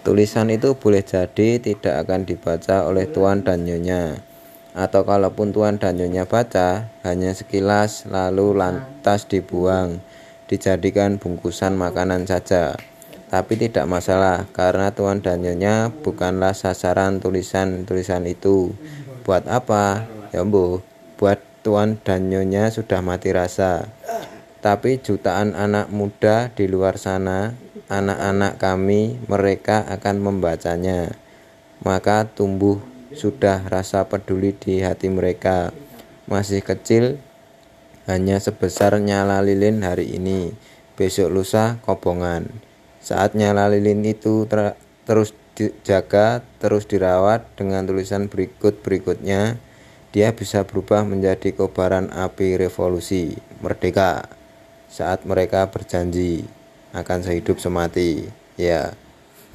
Tulisan itu boleh jadi tidak akan dibaca oleh tuan dan nyonya. Atau kalaupun tuan dan nyonya baca, hanya sekilas lalu lantas dibuang, dijadikan bungkusan makanan saja. Tapi tidak masalah, karena tuan dan nyonya bukanlah sasaran tulisan-tulisan itu. Buat apa? Ya bu, buat tuan dan nyonya sudah mati rasa. Tapi jutaan anak muda di luar sana anak-anak kami, mereka akan membacanya. Maka tumbuh sudah rasa peduli di hati mereka. Masih kecil, hanya sebesar nyala lilin hari ini, besok lusa kobongan. Saat nyala lilin itu ter terus dijaga, terus dirawat dengan tulisan berikut-berikutnya, dia bisa berubah menjadi kobaran api revolusi merdeka saat mereka berjanji akan sehidup semati. Ya